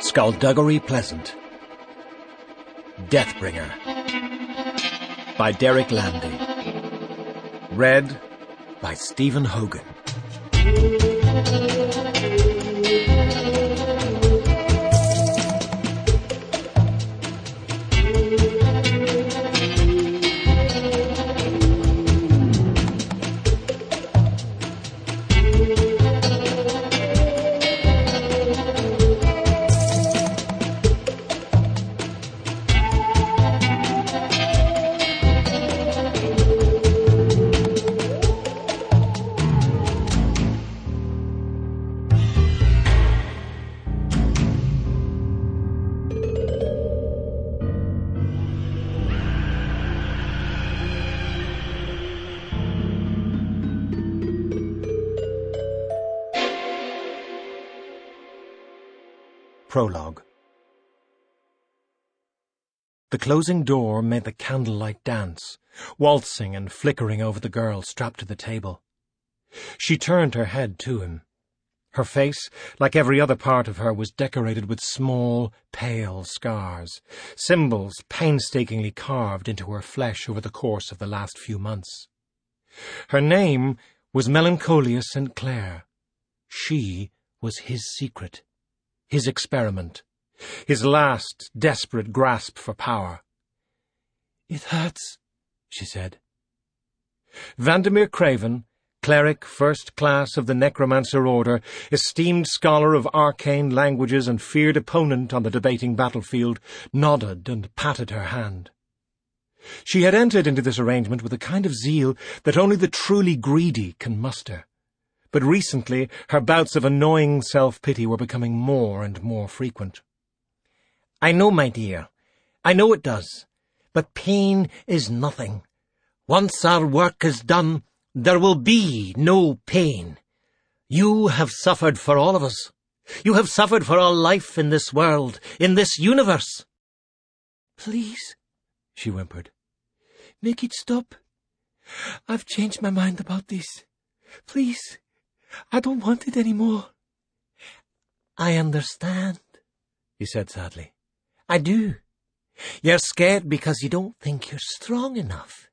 Skulduggery Pleasant. Death Bringer. By Derek Landy. Read by Stephen Hogan. Prologue The closing door made the candlelight dance, waltzing and flickering over the girl strapped to the table. She turned her head to him. Her face, like every other part of her, was decorated with small, pale scars, symbols painstakingly carved into her flesh over the course of the last few months. Her name was Melancholia St. Clair. She was his secret his experiment, his last desperate grasp for power. It hurts, she said. Vandameer Craven, cleric first class of the Necromancer Order, esteemed scholar of arcane languages and feared opponent on the debating battlefield, nodded and patted her hand. She had entered into this arrangement with a kind of zeal that only the truly greedy can muster but recently her bouts of annoying self-pity were becoming more and more frequent. I know, my dear, I know it does, but pain is nothing. Once our work is done, there will be no pain. You have suffered for all of us. You have suffered for all life in this world, in this universe. Please, she whimpered, make it stop. I've changed my mind about this. Please, I don't want it any more. I understand, he said sadly. I do. You're scared because you don't think you're strong enough.